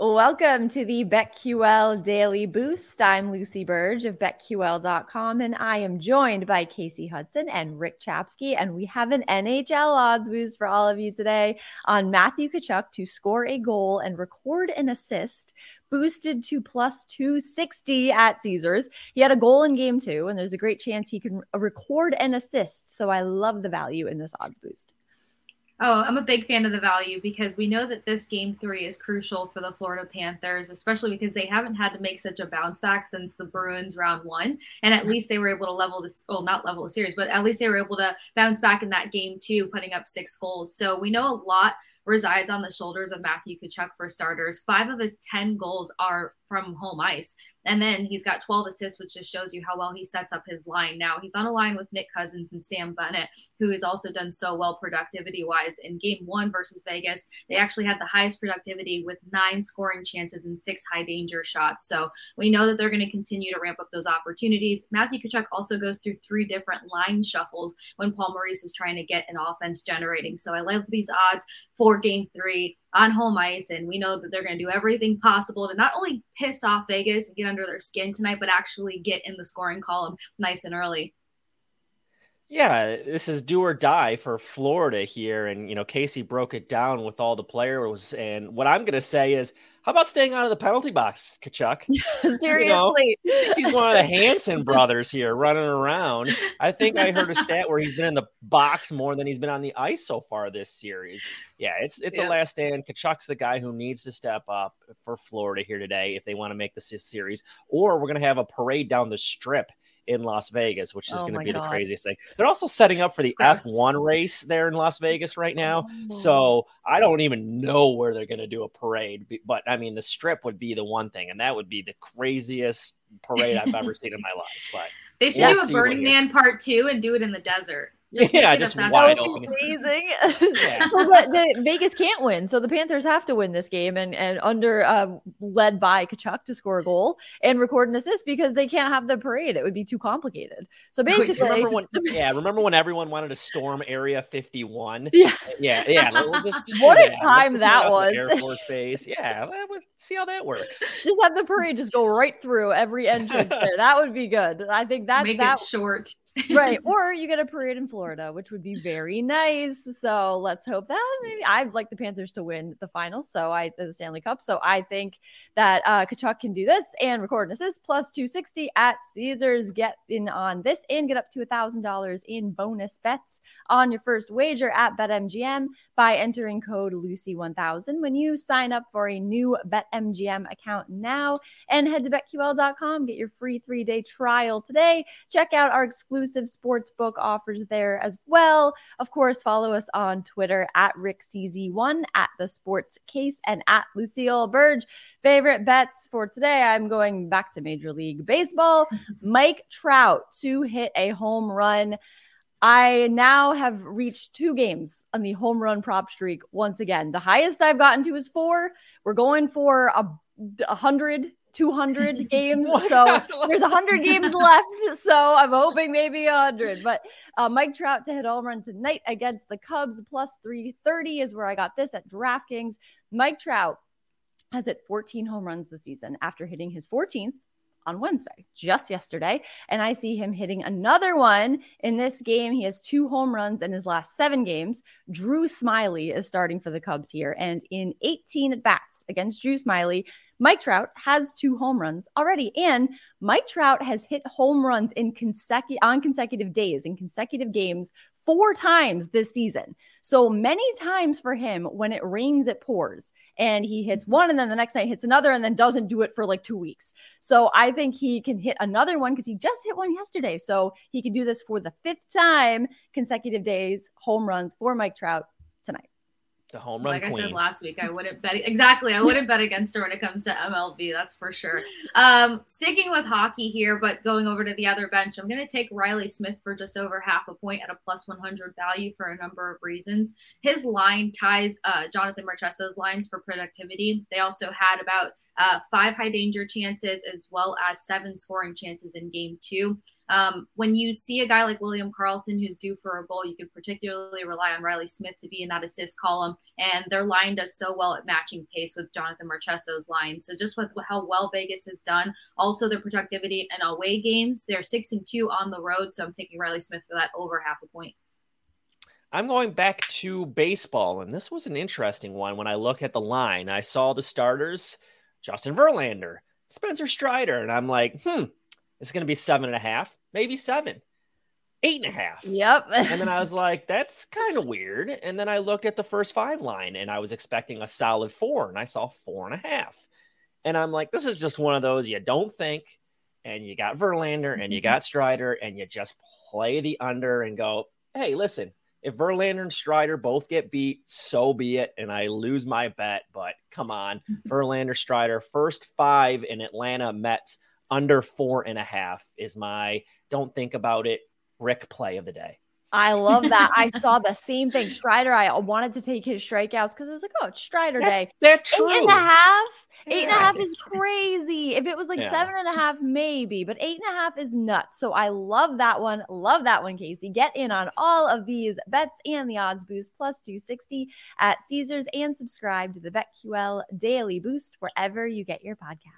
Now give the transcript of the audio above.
Welcome to the BetQL Daily Boost. I'm Lucy Burdge of BetQL.com, and I am joined by Kasey Hudson and Rick Chapsky. And we have an NHL odds boost for all of you today on Matthew Tkachuk to score a goal and record an assist, boosted to plus 260 at Caesars. He had a goal in game two, and there's a great chance he can record an assist. So I love the value in this odds boost. Oh, I'm a big fan of the value because we know that this game three is crucial for the Florida Panthers, especially because they haven't had to make such a bounce back since the Bruins round one. And at least they were able to level this, well, not level the series, but at least they were able to bounce back in that game two, putting up six goals. So we know a lot resides on the shoulders of Matthew Tkachuk for starters. Five of his 10 goals are from home ice. And then he's got 12 assists, which just shows you how well he sets up his line. Now he's on a line with Nick Cousins and Sam Bennett, who has also done so well productivity wise. In game one versus Vegas, they actually had the highest productivity with nine scoring chances and six high danger shots. So we know that they're going to continue to ramp up those opportunities. Matthew Tkachuk also goes through three different line shuffles when Paul Maurice is trying to get an offense generating. So I love these odds for game three on home ice. And we know that they're going to do everything possible to not only piss off Vegas and get under their skin tonight, but actually get in the scoring column nice and early. Yeah, this is do or die for Florida here. And, you know, Kasey broke it down with all the players. And what I'm going to say is, how about staying out of the penalty box, Tkachuk? Seriously. You know, he's one of the Hanson brothers here running around. I think I heard a stat where he's been in the box more than he's been on the ice so far this series. Yeah, it's it's yeah. a last stand. Tkachuk's the guy who needs to step up for Florida here today if they want to make this series, or we're going to have a parade down the strip in Las Vegas, which is oh going to be God. the craziest thing. They're also setting up for the F1 race there in Las Vegas right now. Oh. So I don't even know where they're going to do a parade. But I mean, the strip would be the one thing, and that would be the craziest parade I've ever seen in my life. But they should we'll do a Burning Man part two and do it in the desert. Just yeah, just wide open. Amazing. yeah. well, the, the, Vegas can't win, so the Panthers have to win this game, and and under uh, led by Tkachuk to score a goal and record an assist because they can't have the parade. It would be too complicated. So basically, Wait, remember when? yeah, remember when everyone wanted to storm Area 51? Yeah, yeah, yeah. We'll just, just what a time that was. Air Force Base. Yeah, see how that works. Just have the parade just go right through every entrance there. That would be good. I think that make that, it short right. Or you get a parade in Florida, which would be very nice. So let's hope that maybe I'd like the Panthers to win the final. So I the Stanley Cup. So I think that uh Tkachuk can do this and record an assist plus 260 at Caesars. Get in on this and get up to a thousand dollars in bonus bets on your first wager at BetMGM by entering code Lucy1000 when you sign up for a new BetMGM account now and head to BetQL.com. Get your free three day trial today. Check out our exclusive exclusive sports book offers there as well. Of course, follow us on Twitter at RickCZ1, at The Sports Case, and at Lucille Burge. Favorite bets for today? I'm going back to Major League Baseball. Mike Trout to hit a home run. I now have reached two games on the home run prop streak once again. The highest I've gotten to is four. We're going for a, a hundred 200 games. so there's 100 games left. So I'm hoping maybe 100. But uh, Mike Trout to hit home run tonight against the Cubs plus 330 is where I got this at DraftKings. Mike Trout has hit 14 home runs this season after hitting his 14th on Wednesday, just yesterday. And I see him hitting another one in this game. He has two home runs in his last seven games. Drew Smyly is starting for the Cubs here. And in 18 at bats against Drew Smyly, Mike Trout has two home runs already. And Mike Trout has hit home runs in consecutive on consecutive days in consecutive games four times this season. So many times for him, when it rains, it pours, and he hits mm-hmm. one, and then the next night hits another, and then doesn't do it for like two weeks. So I think he can hit another one because he just hit one yesterday. So he can do this for the fifth time consecutive days, home runs for Mike Trout tonight. The home run. Like queen. I said last week, I wouldn't bet exactly. I wouldn't bet against her when it comes to MLB. That's for sure. Um, sticking with hockey here, but going over to the other bench, I'm going to take Riley Smith for just over half a point at a plus 100 value for a number of reasons. His line ties uh, Jonathan Marchessault's lines for productivity. They also had about uh, five high danger chances as well as seven scoring chances in game two. Um, when you see a guy like William Karlsson who's due for a goal, you can particularly rely on Riley Smith to be in that assist column. And their line does so well at matching pace with Jonathan Marchessault's line. So just with how well Vegas has done, also their productivity and away games, they're six and two on the road. So I'm taking Riley Smith for that over half a point. I'm going back to baseball, and this was an interesting one. When I look at the line, I saw the starters Justin Verlander, Spencer Strider, and I'm like, hmm, it's going to be seven and a half, maybe seven, eight and a half. Yep. and then I was like, that's kind of weird. And then I looked at the first five line, and I was expecting a solid four, and I saw four and a half. And I'm like, this is just one of those you don't think, and you got Verlander, and you mm-hmm. got Strider, and you just play the under and go, hey, listen, if Verlander and Strider both get beat, so be it. And I lose my bet, but come on. Mm-hmm. Verlander, Strider, first five in Atlanta Mets under four and a half is my don't think about it Rick play of the day. I love that. I saw the same thing. Strider, I wanted to take his strikeouts because I was like, oh, it's Strider that's, day. That's true. Eight and a half. Eight and a half is crazy. If it was like yeah. seven and a half, maybe, but eight and a half is nuts. So I love that one. Love that one, Kasey. Get in on all of these bets and the odds boost plus 260 at Caesars and subscribe to the BetQL Daily Boost wherever you get your podcast.